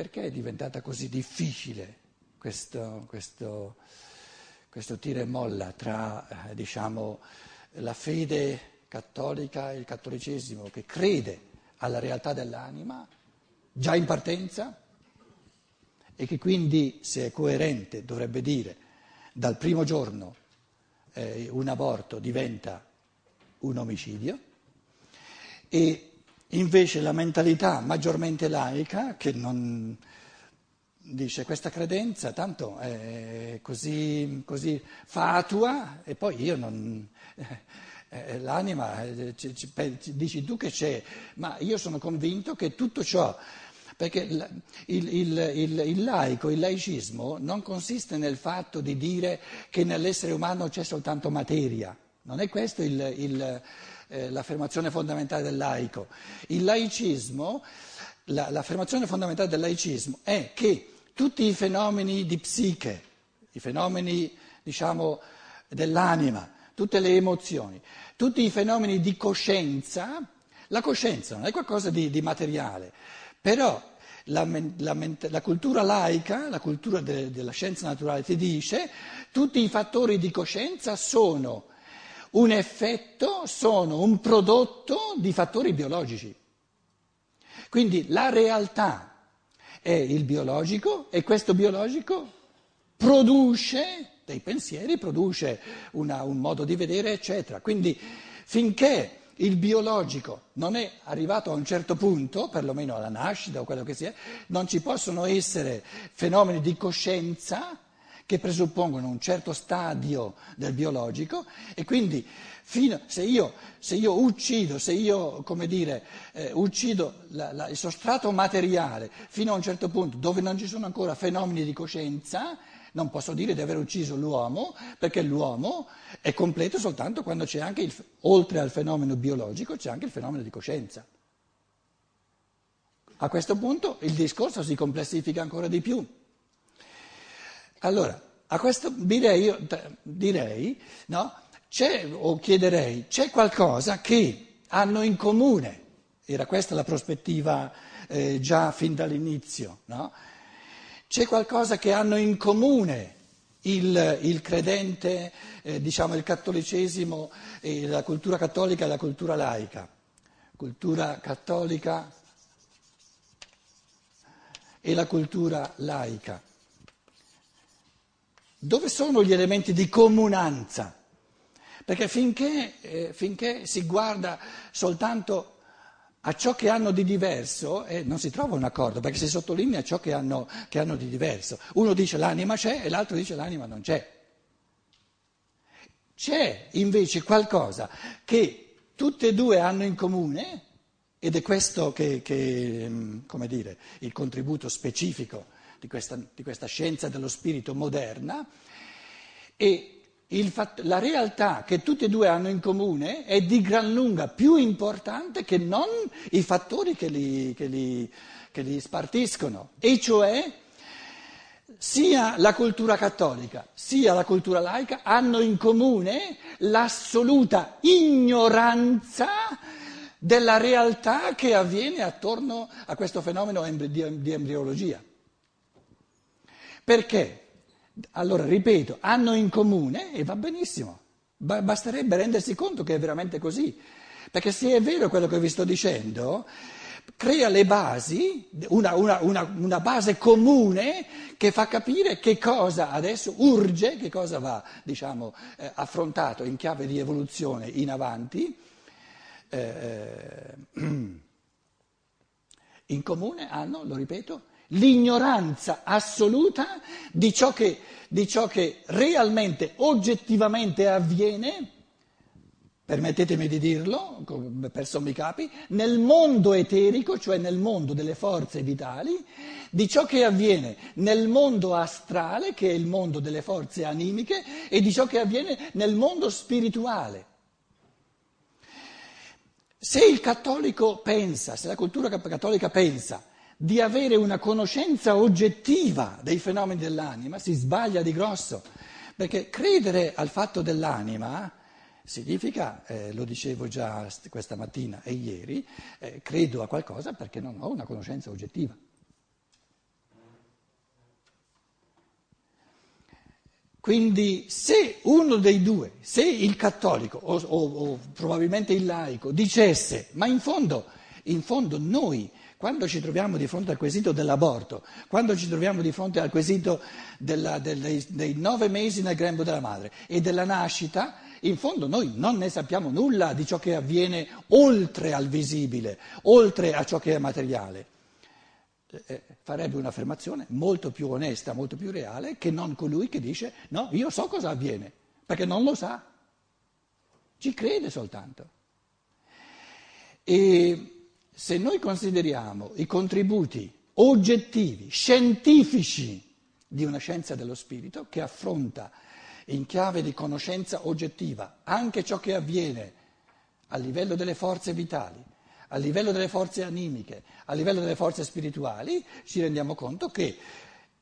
perché è diventata così difficile questo, questo, questo tira e molla tra eh, diciamo, la fede cattolica e il cattolicesimo che crede alla realtà dell'anima già in partenza e che quindi, se è coerente, dovrebbe dire dal primo giorno eh, un aborto diventa un omicidio e invece la mentalità maggiormente laica che non dice questa credenza tanto è così, così fatua e poi io non... Eh, eh, l'anima, eh, ci, ci, dici tu che c'è, ma io sono convinto che tutto ciò, perché il, il, il, il, laico, il laicismo non consiste nel fatto di dire che nell'essere umano c'è soltanto materia, non è questa eh, l'affermazione fondamentale del laico. Il laicismo, la, l'affermazione fondamentale del laicismo è che tutti i fenomeni di psiche, i fenomeni diciamo dell'anima, tutte le emozioni, tutti i fenomeni di coscienza, la coscienza non è qualcosa di, di materiale, però la, la, la, cultura laica, la cultura de, della scienza naturale ti dice tutti i fattori di coscienza sono un effetto, sono un prodotto di fattori biologici. Quindi la realtà è il biologico e questo biologico produce dei pensieri, produce una, un modo di vedere, eccetera. Quindi finché il biologico non è arrivato a un certo punto, perlomeno alla nascita o quello che sia, non ci possono essere fenomeni di coscienza che presuppongono un certo stadio del biologico e quindi fino, se, io, se, io, uccido, se io dire, eh, uccido la, la, il sostrato materiale fino a un certo punto dove non ci sono ancora fenomeni di coscienza, non posso dire di aver ucciso l'uomo perché l'uomo è completo soltanto quando c'è anche, il, oltre al fenomeno biologico, c'è anche il fenomeno di coscienza. A questo punto il discorso si complessifica ancora di più. Allora, a questo direi, io, direi no, o chiederei, c'è qualcosa che hanno in comune, era questa la prospettiva eh, già fin dall'inizio, no? C'è qualcosa che hanno in comune il, il credente, eh, diciamo il cattolicesimo, eh, la cultura cattolica e la cultura laica. Cultura cattolica e la cultura laica. Dove sono gli elementi di comunanza? Perché finché, eh, finché si guarda soltanto a ciò che hanno di diverso eh, non si trova un accordo, perché si sottolinea ciò che hanno, che hanno di diverso. Uno dice l'anima c'è e l'altro dice l'anima non c'è. C'è invece qualcosa che tutte e due hanno in comune, ed è questo che, che mm, come dire, il contributo specifico di questa, di questa scienza dello spirito moderna, e Fatt- la realtà che tutti e due hanno in comune è di gran lunga più importante che non i fattori che li, che li, che li spartiscono, e cioè sia la cultura cattolica sia la cultura laica hanno in comune l'assoluta ignoranza della realtà che avviene attorno a questo fenomeno di embriologia. Perché? Allora, ripeto, hanno in comune e va benissimo, basterebbe rendersi conto che è veramente così, perché se è vero quello che vi sto dicendo, crea le basi, una, una, una, una, base comune che fa capire che cosa adesso urge, che cosa va diciamo, eh, affrontato in chiave di evoluzione in avanti. Eh, in comune hanno, lo ripeto, l'ignoranza assoluta di ciò che, di ciò che realmente, oggettivamente avviene, permettetemi di dirlo, per sommi capi, nel mondo eterico, cioè nel mondo delle forze vitali, di ciò che avviene nel mondo astrale, che è il mondo delle forze animiche, e di ciò che avviene nel mondo spirituale. Se il cattolico pensa, se la cultura cattolica pensa di avere una conoscenza oggettiva dei fenomeni dell'anima, si sbaglia di grosso, perché credere al fatto dell'anima significa, eh, lo dicevo già questa mattina e ieri, eh, credo a qualcosa perché non ho una conoscenza oggettiva. Quindi se uno dei due, se il cattolico o, o, o probabilmente il laico dicesse, ma in fondo, in fondo noi quando ci troviamo di fronte al quesito dell'aborto, quando ci troviamo di fronte al quesito della, del, dei, dei nove mesi nel grembo della madre e della nascita, in fondo noi non ne sappiamo nulla di ciò che avviene oltre al visibile, oltre a ciò che è materiale. Eh, farebbe un'affermazione molto più onesta, molto più reale che non colui che dice no, io so cosa avviene, perché non lo sa, ci crede soltanto. E se noi consideriamo i contributi oggettivi, scientifici di una scienza dello spirito che affronta in chiave di conoscenza oggettiva anche ciò che avviene a livello delle forze vitali, a livello delle forze animiche, a livello delle forze spirituali, ci rendiamo conto che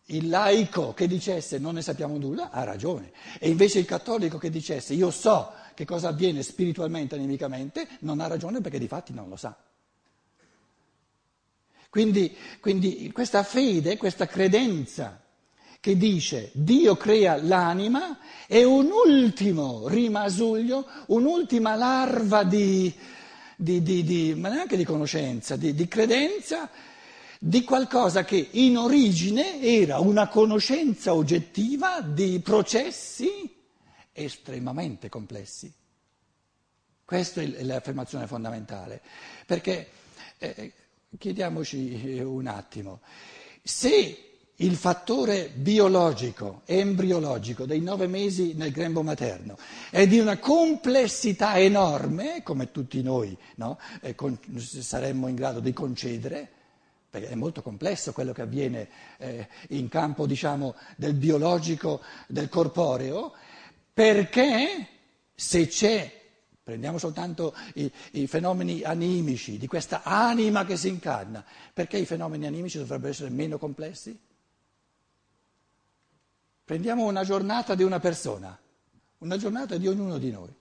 il laico che dicesse non ne sappiamo nulla ha ragione e invece il cattolico che dicesse io so che cosa avviene spiritualmente, animicamente, non ha ragione perché di fatti non lo sa. Quindi, quindi questa fede, questa credenza che dice Dio crea l'anima è un ultimo rimasuglio, un'ultima larva di, di, di, di ma neanche di conoscenza, di credenza di qualcosa che in origine era una conoscenza oggettiva di processi estremamente complessi. Questa è l'affermazione fondamentale, perché eh, chiediamoci eh, un attimo, se il fattore biologico, embriologico dei nove mesi nel grembo materno è di una complessità enorme, come tutti noi no? con, saremmo in grado di concedere, perché è molto complesso quello che avviene eh, in campo diciamo, del biologico, del corporeo, perché se c'è Prendiamo soltanto i, i, fenomeni animici, di questa anima che si incarna. Perché i fenomeni animici dovrebbero essere meno complessi? Prendiamo una giornata di una persona, una giornata di ognuno di noi.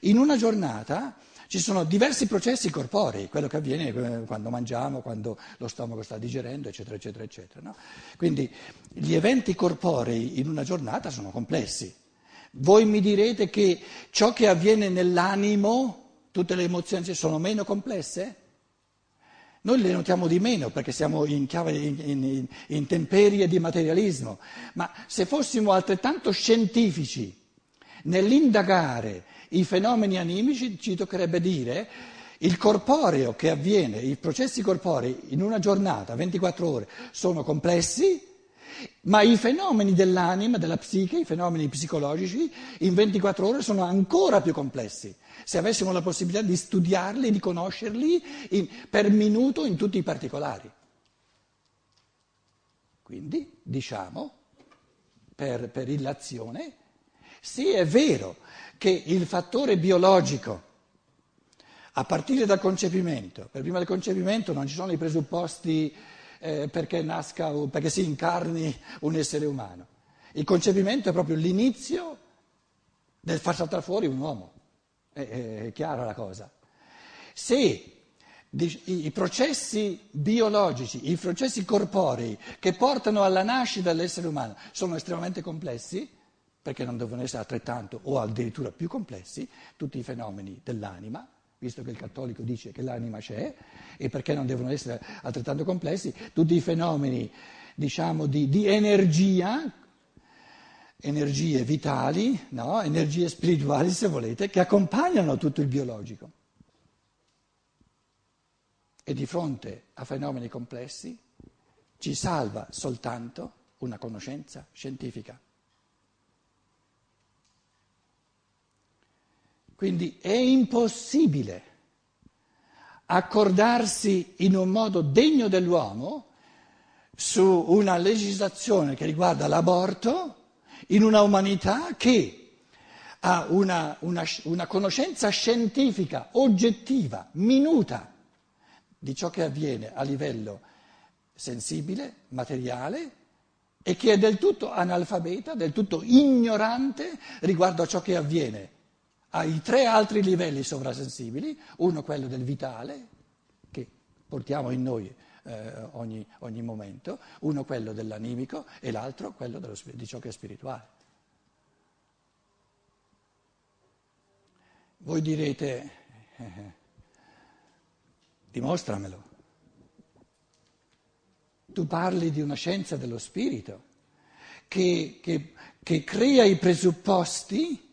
In una giornata ci sono diversi processi corporei, quello che avviene eh, quando mangiamo, quando lo stomaco sta digerendo, eccetera, eccetera, eccetera. No? Quindi gli eventi corporei in una giornata sono complessi. Voi mi direte che ciò che avviene nell'animo, tutte le emozioni sono meno complesse? Noi le notiamo di meno perché siamo in, chiave, in, in, in temperie di materialismo, ma se fossimo altrettanto scientifici nell'indagare i fenomeni animici, ci toccherebbe dire il corporeo che avviene, i processi corporei in una giornata, 24 ore, sono complessi ma i fenomeni dell'anima, della psiche, i fenomeni psicologici, in 24 ore sono ancora più complessi. Se avessimo la possibilità di studiarli, di conoscerli in, per minuto in tutti i particolari. Quindi, diciamo, per, per illazione, sì è vero che il fattore biologico, a partire dal concepimento, per prima del concepimento non ci sono i presupposti eh, perché nasca o perché si incarni un essere umano. Il concepimento è proprio l'inizio del far saltare fuori un uomo, è, è chiara la cosa. Se i processi biologici, i processi corporei che portano alla nascita dell'essere umano sono estremamente complessi, perché non devono essere altrettanto o addirittura più complessi, tutti i fenomeni dell'anima, visto che il cattolico dice che l'anima c'è e perché non devono essere altrettanto complessi, tutti i fenomeni diciamo, di, di energia, energie vitali, no? energie spirituali se volete, che accompagnano tutto il biologico. E di fronte a fenomeni complessi ci salva soltanto una conoscenza scientifica. Quindi è impossibile accordarsi in un modo degno dell'uomo su una legislazione che riguarda l'aborto in una umanità che ha una, una, una conoscenza scientifica, oggettiva, minuta di ciò che avviene a livello sensibile, materiale, e che è del tutto analfabeta, del tutto ignorante riguardo a ciò che avviene ai tre altri livelli sovrasensibili, uno quello del vitale, che portiamo in noi eh, ogni, ogni, momento, uno quello dell'animico e l'altro quello dello, di ciò che è spirituale. Voi direte, eh, dimostramelo, tu parli di una scienza dello spirito che, che, che crea i presupposti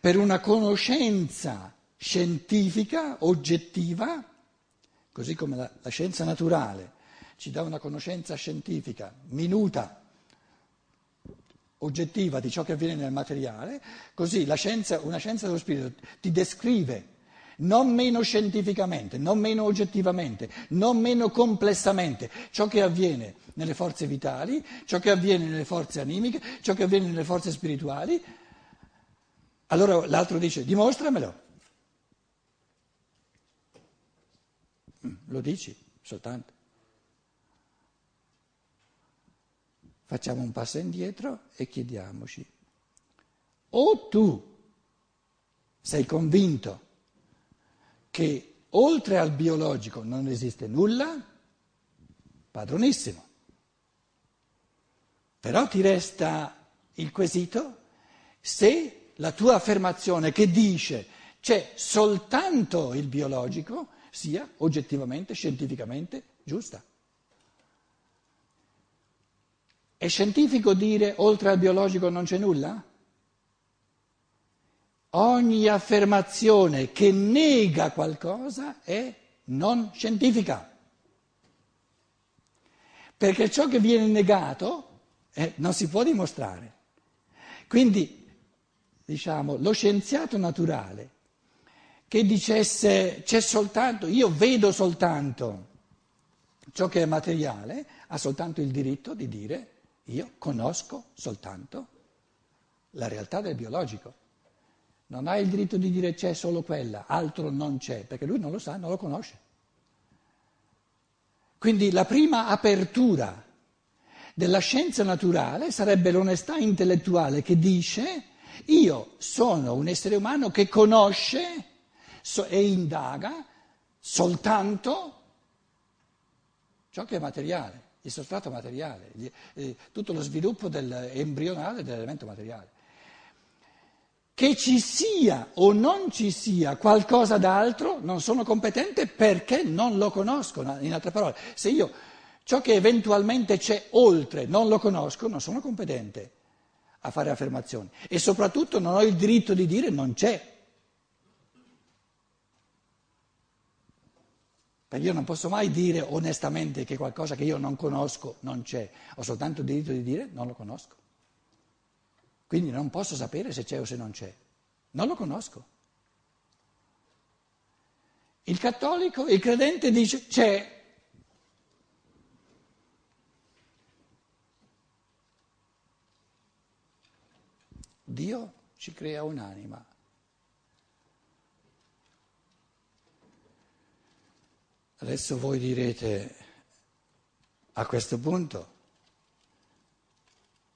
per una conoscenza scientifica, oggettiva, così come la, la scienza naturale ci dà una conoscenza scientifica minuta, oggettiva di ciò che avviene nel materiale, così scienza, una scienza dello spirito ti descrive non meno scientificamente, non meno oggettivamente, non meno complessamente ciò che avviene nelle forze vitali, ciò che avviene nelle forze animiche, ciò che avviene nelle forze spirituali. Allora l'altro dice dimostramelo. Mm, lo dici soltanto. Facciamo un passo indietro e chiediamoci, o tu sei convinto che oltre al biologico non esiste nulla, padronissimo. Però ti resta il quesito se la tua affermazione che dice c'è soltanto il biologico sia oggettivamente, scientificamente giusta. È scientifico dire oltre al biologico non c'è nulla? Ogni affermazione che nega qualcosa è non scientifica. Perché ciò che viene negato eh, non si può dimostrare. Quindi, diciamo, lo scienziato naturale che dicesse c'è soltanto, io vedo soltanto ciò che è materiale, ha soltanto il diritto di dire io conosco soltanto la realtà del biologico. Non ha il diritto di dire c'è solo quella, altro non c'è, perché lui non lo sa, non lo conosce. Quindi la prima apertura della scienza naturale sarebbe l'onestà intellettuale che dice io sono un essere umano che conosce e indaga soltanto ciò che è materiale il sostrato materiale, eh, tutto lo sviluppo del, embrionale dell'elemento materiale. Che ci sia o non ci sia qualcosa d'altro, non sono competente perché non lo conosco. In altre parole, se io ciò che eventualmente c'è oltre non lo conosco, non sono competente a fare affermazioni e soprattutto non ho il diritto di dire non c'è. Perché io non posso mai dire onestamente che qualcosa che io non conosco non c'è, ho soltanto il diritto di dire non lo conosco. Quindi non posso sapere se c'è o se non c'è, non lo conosco. Il cattolico, il credente dice c'è. Dio ci crea un'anima. Adesso voi direte, a questo punto,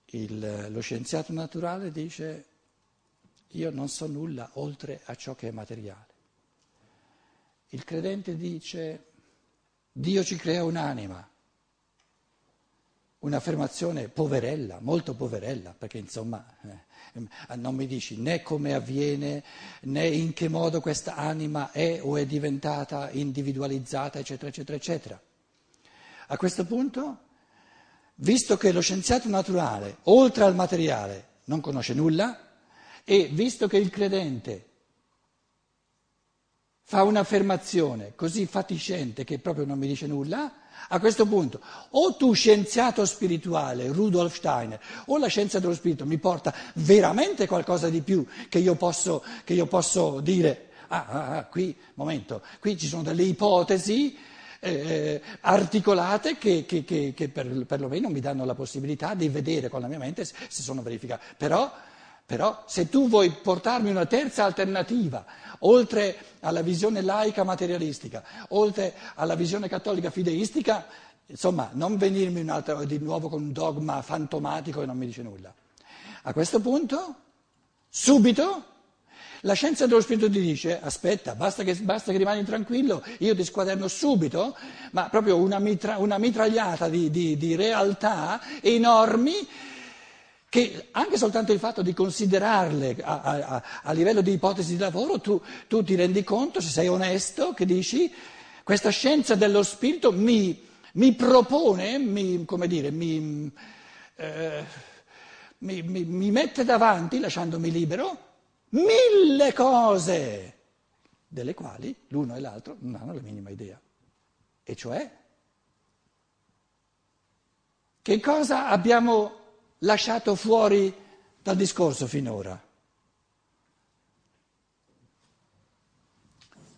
il, lo scienziato naturale dice, io non so nulla oltre a ciò che è materiale. Il credente dice, Dio ci crea un'anima, un'affermazione poverella, molto poverella, perché insomma eh, non mi dici né come avviene, né in che modo questa anima è o è diventata individualizzata, eccetera, eccetera, eccetera. A questo punto, visto che lo scienziato naturale, oltre al materiale, non conosce nulla, e visto che il credente fa un'affermazione così fatiscente che proprio non mi dice nulla, a questo punto o tu scienziato spirituale, Rudolf Steiner, o la scienza dello spirito mi porta veramente qualcosa di più che io posso, che io posso dire, ah, ah, ah, qui, momento, qui ci sono delle ipotesi eh, articolate che, che, che, che per, perlomeno mi danno la possibilità di vedere con la mia mente se, se sono verificate. Però però se tu vuoi portarmi una terza alternativa, oltre alla visione laica materialistica, oltre alla visione cattolica fideistica, insomma, non venirmi di nuovo con un dogma fantomatico che non mi dice nulla. A questo punto, subito, la scienza dello spirito ti dice, aspetta, basta che, basta che rimani tranquillo, io ti squaderno subito, ma proprio una, mitra, una mitragliata di, di, di realtà enormi che anche soltanto il fatto di considerarle a, a, a livello di ipotesi di lavoro, tu, tu, ti rendi conto, se sei onesto, che dici questa scienza dello spirito mi, mi propone, mi, come dire, mi, eh, mi, mi mette davanti, lasciandomi libero, mille cose delle quali l'uno e l'altro non hanno la minima idea. E cioè, che cosa abbiamo lasciato fuori dal discorso finora?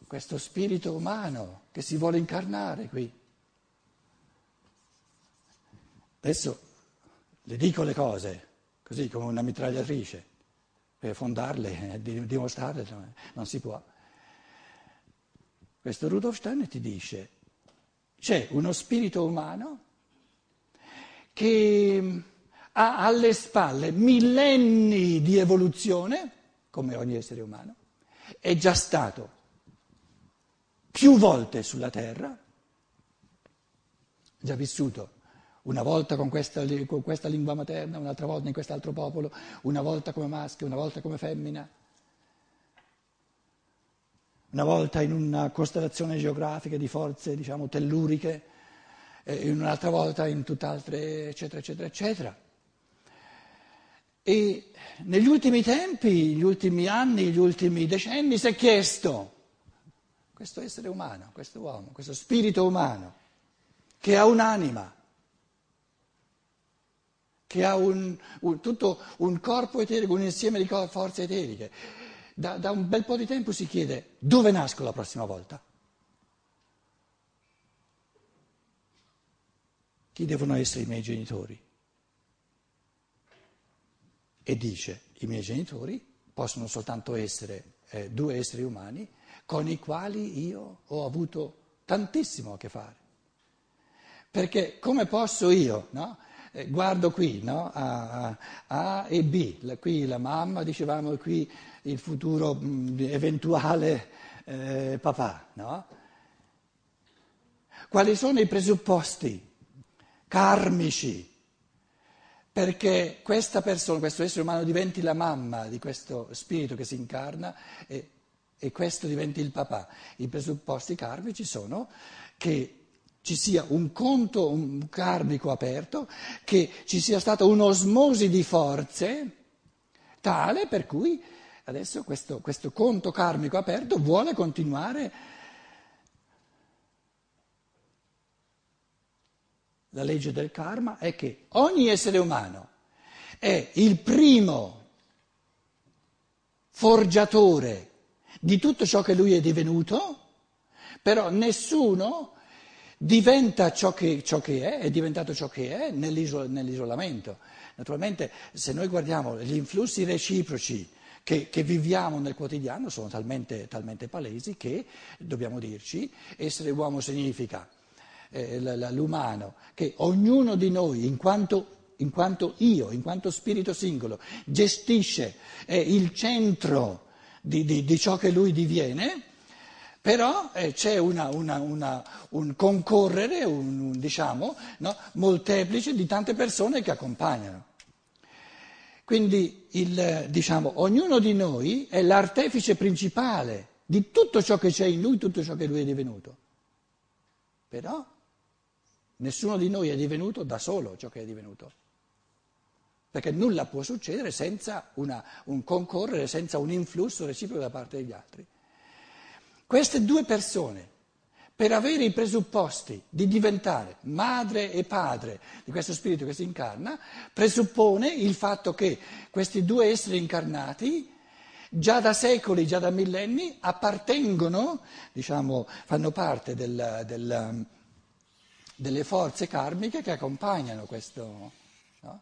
Questo spirito umano che si vuole incarnare qui. Adesso le dico le cose, così come una mitragliatrice, per fondarle, dimostrarle, non si può. Questo Rudolf Steiner ti dice, c'è uno spirito umano che ha alle spalle millenni di evoluzione, come ogni essere umano, è già stato più volte sulla Terra, già vissuto una volta con questa, con questa lingua materna, un'altra volta in quest'altro popolo, una volta come maschio, una volta come femmina una volta in una costellazione geografica di forze, diciamo, telluriche, e un'altra volta in tutt'altre, eccetera, eccetera, eccetera. E negli ultimi tempi, gli ultimi anni, gli ultimi decenni si è chiesto questo essere umano, questo uomo, questo spirito umano, che ha un'anima, che ha un, un, tutto un corpo eterico, un insieme di forze eteriche da, da un bel po' di tempo si chiede dove nasco la prossima volta. Chi devono essere i miei genitori? E dice, i miei genitori possono soltanto essere eh, due esseri umani con i quali io ho avuto tantissimo a che fare. Perché come posso io, no? eh, guardo qui, no? a, a, a, e B, la, qui la mamma, dicevamo qui il futuro mh, eventuale eh, papà, no? Quali sono i presupposti karmici perché questa persona, questo essere umano diventi la mamma di questo spirito che si incarna e, e questo diventi il papà? I presupposti karmici sono che ci sia un conto un karmico aperto, che ci sia stata un'osmosi di forze tale per cui Adesso questo, questo conto karmico aperto vuole continuare. La legge del karma è che ogni essere umano è il primo forgiatore di tutto ciò che lui è divenuto, però nessuno diventa ciò che, ciò che è, è diventato ciò che è nell'isol- nell'isolamento. Naturalmente se noi guardiamo gli influssi reciproci che, che viviamo nel quotidiano sono talmente, talmente, palesi che dobbiamo dirci, essere uomo significa eh, l'umano, che ognuno di noi, in quanto, in quanto io, in quanto spirito singolo, gestisce eh, il centro di, di, di, ciò che lui diviene, però eh, c'è una, una, una, un concorrere, un, diciamo, no, molteplice di tante persone che accompagnano. Quindi il, diciamo, ognuno di noi è l'artefice principale di tutto ciò che c'è in lui, tutto ciò che lui è divenuto. Però nessuno di noi è divenuto da solo ciò che è divenuto. Perché nulla può succedere senza una, un concorrere, senza un influsso reciproco da parte degli altri. Queste due persone per avere i presupposti di diventare madre e padre di questo spirito che si incarna, presuppone il fatto che questi due esseri incarnati già da secoli, già da millenni, appartengono, diciamo, fanno parte del, del, delle forze karmiche che accompagnano questo. No?